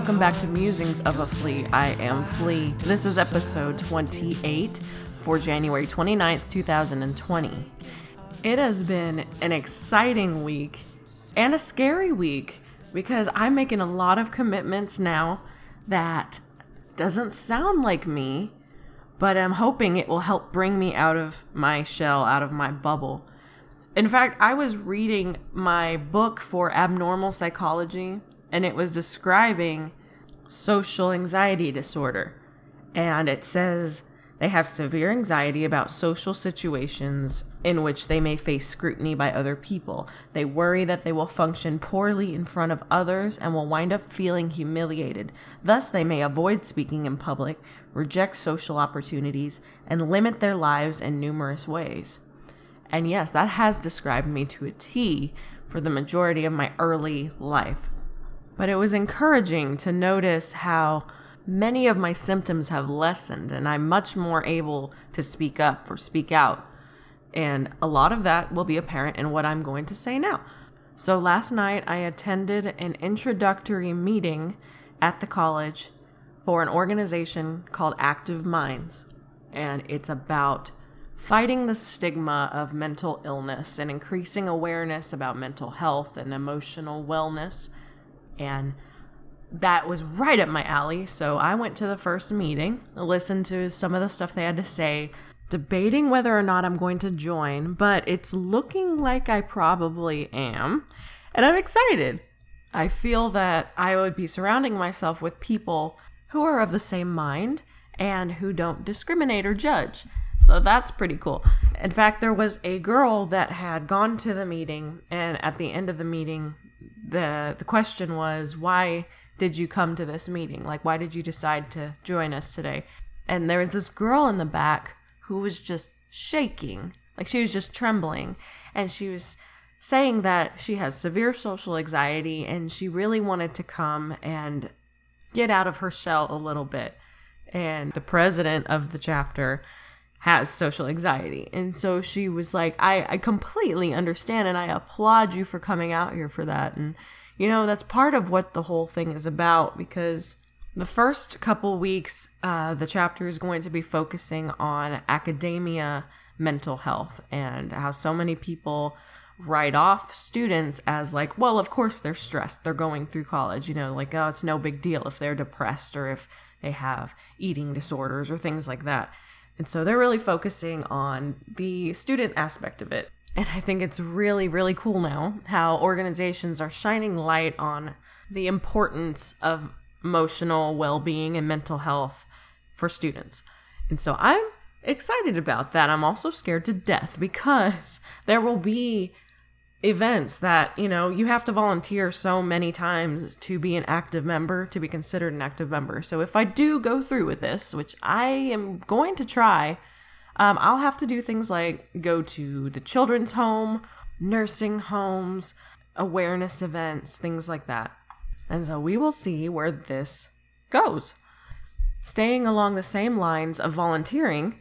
welcome back to Musings of a Flea. I am Flea. This is episode 28 for January 29th, 2020. It has been an exciting week and a scary week because I'm making a lot of commitments now that doesn't sound like me, but I'm hoping it will help bring me out of my shell, out of my bubble. In fact, I was reading my book for abnormal psychology and it was describing social anxiety disorder. And it says they have severe anxiety about social situations in which they may face scrutiny by other people. They worry that they will function poorly in front of others and will wind up feeling humiliated. Thus, they may avoid speaking in public, reject social opportunities, and limit their lives in numerous ways. And yes, that has described me to a T for the majority of my early life. But it was encouraging to notice how many of my symptoms have lessened and I'm much more able to speak up or speak out. And a lot of that will be apparent in what I'm going to say now. So last night I attended an introductory meeting at the college for an organization called Active Minds. And it's about fighting the stigma of mental illness and increasing awareness about mental health and emotional wellness and that was right up my alley. So I went to the first meeting, listened to some of the stuff they had to say, debating whether or not I'm going to join, but it's looking like I probably am. And I'm excited. I feel that I would be surrounding myself with people who are of the same mind and who don't discriminate or judge. So that's pretty cool. In fact, there was a girl that had gone to the meeting, and at the end of the meeting, the the question was why did you come to this meeting? Like why did you decide to join us today? And there was this girl in the back who was just shaking. Like she was just trembling and she was saying that she has severe social anxiety and she really wanted to come and get out of her shell a little bit. And the president of the chapter has social anxiety. And so she was like, I, I completely understand and I applaud you for coming out here for that. And, you know, that's part of what the whole thing is about because the first couple weeks, uh, the chapter is going to be focusing on academia mental health and how so many people write off students as like, well, of course they're stressed. They're going through college, you know, like, oh, it's no big deal if they're depressed or if they have eating disorders or things like that. And so they're really focusing on the student aspect of it. And I think it's really, really cool now how organizations are shining light on the importance of emotional well being and mental health for students. And so I'm excited about that. I'm also scared to death because there will be events that you know you have to volunteer so many times to be an active member to be considered an active member. So if i do go through with this which i am going to try um, i'll have to do things like go to the children's home nursing homes awareness events things like that. And so we will see where this goes. Staying along the same lines of volunteering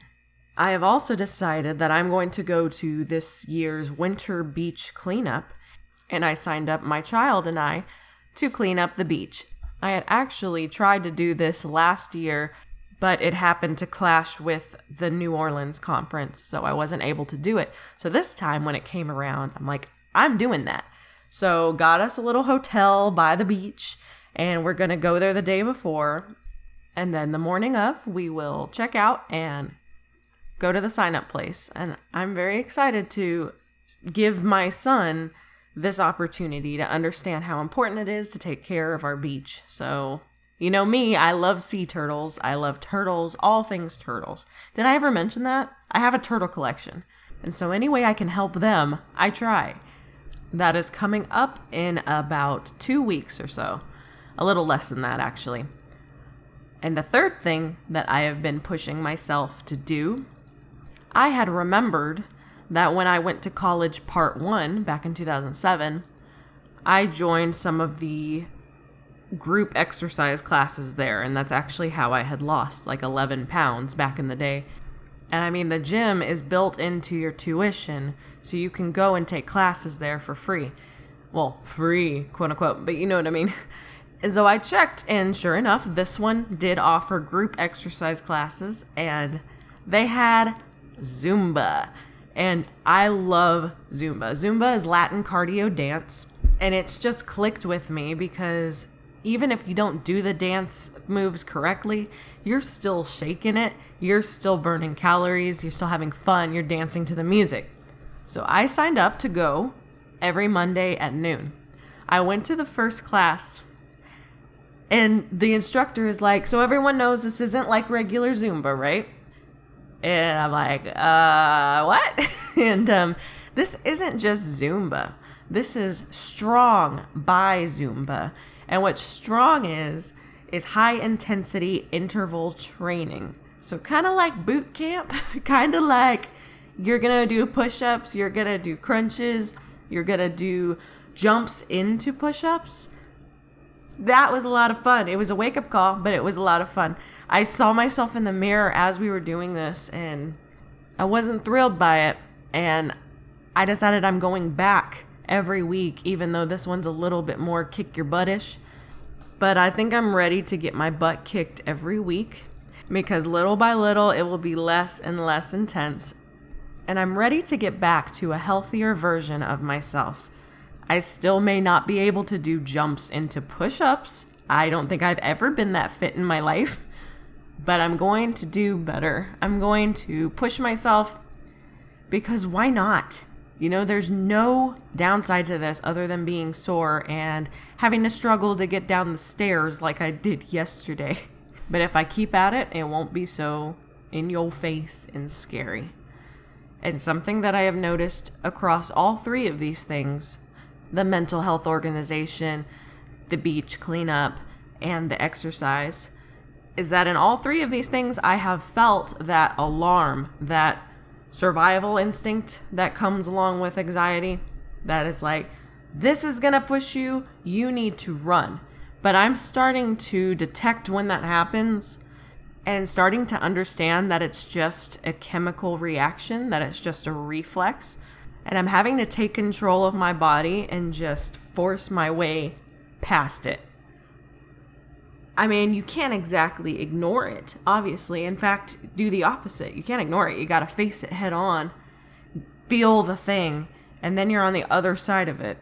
I have also decided that I'm going to go to this year's winter beach cleanup, and I signed up my child and I to clean up the beach. I had actually tried to do this last year, but it happened to clash with the New Orleans conference, so I wasn't able to do it. So this time when it came around, I'm like, I'm doing that. So got us a little hotel by the beach, and we're going to go there the day before. And then the morning of, we will check out and go to the sign up place. And I'm very excited to give my son this opportunity to understand how important it is to take care of our beach. So, you know me, I love sea turtles. I love turtles, all things turtles. Did I ever mention that? I have a turtle collection. And so, any way I can help them, I try. That is coming up in about two weeks or so. A little less than that, actually. And the third thing that I have been pushing myself to do I had remembered that when I went to college part one back in 2007, I joined some of the group exercise classes there, and that's actually how I had lost like 11 pounds back in the day. And I mean, the gym is built into your tuition, so you can go and take classes there for free. Well, free, quote unquote, but you know what I mean. And so I checked, and sure enough, this one did offer group exercise classes, and they had Zumba. And I love Zumba. Zumba is Latin cardio dance, and it's just clicked with me because even if you don't do the dance moves correctly, you're still shaking it, you're still burning calories, you're still having fun, you're dancing to the music. So I signed up to go every Monday at noon. I went to the first class and the instructor is like, So everyone knows this isn't like regular Zumba, right? And I'm like, uh, what? and um, this isn't just Zumba. This is strong by Zumba. And what strong is, is high intensity interval training. So kind of like boot camp, kind of like you're going to do push ups, you're going to do crunches, you're going to do jumps into push ups that was a lot of fun. It was a wake up call, but it was a lot of fun. I saw myself in the mirror as we were doing this, and I wasn't thrilled by it. And I decided I'm going back every week, even though this one's a little bit more kick your buttish. But I think I'm ready to get my butt kicked every week because little by little it will be less and less intense. And I'm ready to get back to a healthier version of myself. I still may not be able to do jumps into push ups. I don't think I've ever been that fit in my life, but I'm going to do better. I'm going to push myself because why not? You know, there's no downside to this other than being sore and having to struggle to get down the stairs like I did yesterday. But if I keep at it, it won't be so in your face and scary. And something that I have noticed across all three of these things the mental health organization, the beach cleanup, and the exercise is that in all three of these things, I have felt that alarm, that survival instinct that comes along with anxiety. That is like, this is going to push you, you need to run. But I'm starting to detect when that happens and starting to understand that it's just a chemical reaction, that it's just a reflex and I'm having to take control of my body and just force my way past it. I mean, you can't exactly ignore it, obviously. In fact, do the opposite. You can't ignore it. You got to face it head on, feel the thing, and then you're on the other side of it.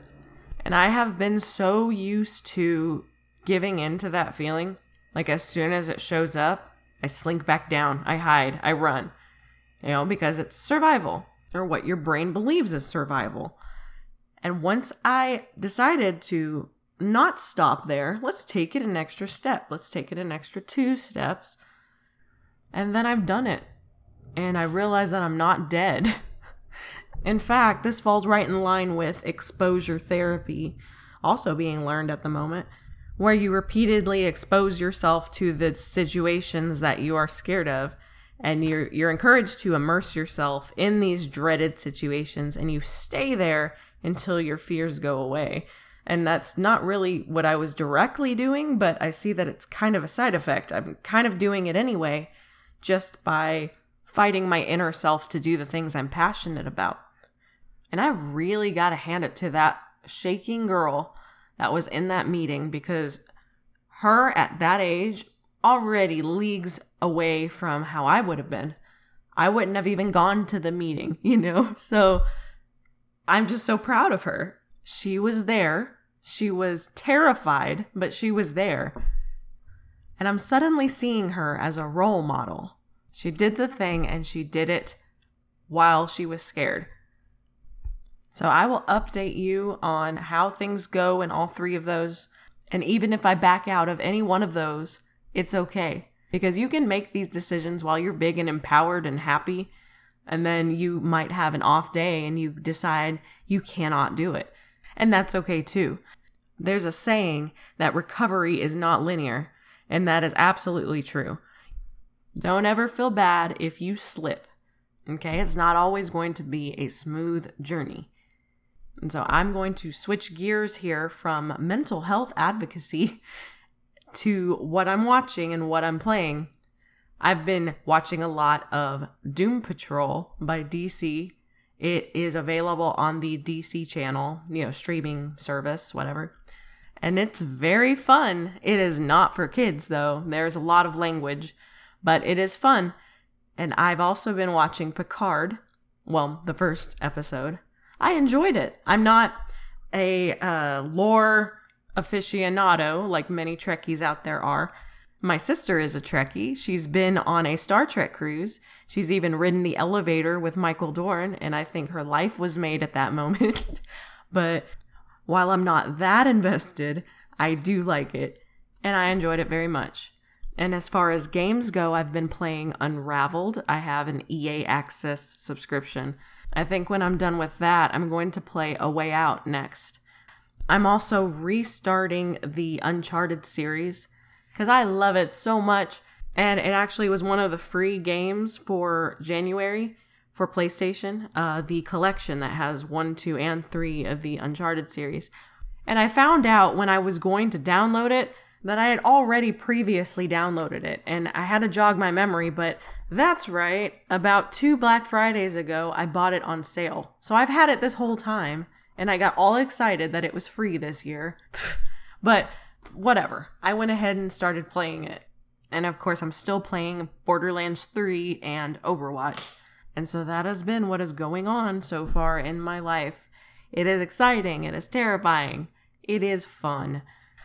And I have been so used to giving in to that feeling. Like, as soon as it shows up, I slink back down, I hide, I run, you know, because it's survival or what your brain believes is survival. And once I decided to not stop there, let's take it an extra step. Let's take it an extra two steps. And then I've done it. And I realize that I'm not dead. in fact, this falls right in line with exposure therapy, also being learned at the moment, where you repeatedly expose yourself to the situations that you are scared of and you're you're encouraged to immerse yourself in these dreaded situations and you stay there until your fears go away. And that's not really what I was directly doing but I see that it's kind of a side effect. I'm kind of doing it anyway just by fighting my inner self to do the things I'm passionate about. And I've really got to hand it to that shaking girl that was in that meeting because her at that age already leagues away from how I would have been. I wouldn't have even gone to the meeting, you know? So I'm just so proud of her. She was there. She was terrified, but she was there. And I'm suddenly seeing her as a role model. She did the thing and she did it while she was scared. So I will update you on how things go in all three of those. And even if I back out of any one of those, it's okay because you can make these decisions while you're big and empowered and happy. And then you might have an off day and you decide you cannot do it. And that's okay too. There's a saying that recovery is not linear, and that is absolutely true. Don't ever feel bad if you slip. Okay, it's not always going to be a smooth journey. And so I'm going to switch gears here from mental health advocacy to what I'm watching and what I'm playing, I've been watching a lot of Doom Patrol by DC. It is available on the DC channel, you know, streaming service, whatever. and it's very fun. It is not for kids, though. There's a lot of language, but it is fun. And I've also been watching Picard, well, the first episode. I enjoyed it. I'm not a uh, lore aficionado like many Trekkies out there are. My sister is a Trekkie. She's been on a Star Trek cruise. She's even ridden the elevator with Michael Dorn, and I think her life was made at that moment. but while I'm not that invested, I do like it, and I enjoyed it very much. And as far as games go, I've been playing Unraveled. I have an EA Access subscription. I think when I'm done with that, I'm going to play A Way Out next. I'm also restarting the Uncharted series because I love it so much. And it actually was one of the free games for January for PlayStation, uh, the collection that has one, two, and three of the Uncharted series. And I found out when I was going to download it that I had already previously downloaded it and I had to jog my memory, but that's right. About two Black Fridays ago, I bought it on sale. So I've had it this whole time and I got all excited that it was free this year. but whatever. I went ahead and started playing it. And of course, I'm still playing Borderlands 3 and Overwatch. And so that has been what is going on so far in my life. It is exciting, it is terrifying, it is fun.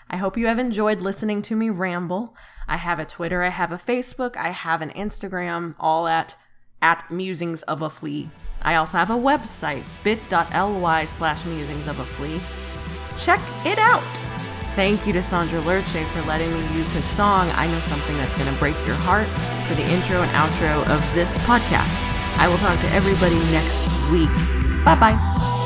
I hope you have enjoyed listening to me ramble. I have a Twitter, I have a Facebook, I have an Instagram, all at at musings of a flea. I also have a website, bit.ly slash musings of a flea. Check it out! Thank you to Sandra Lerche for letting me use his song, I Know Something That's Gonna Break Your Heart, for the intro and outro of this podcast. I will talk to everybody next week. Bye bye.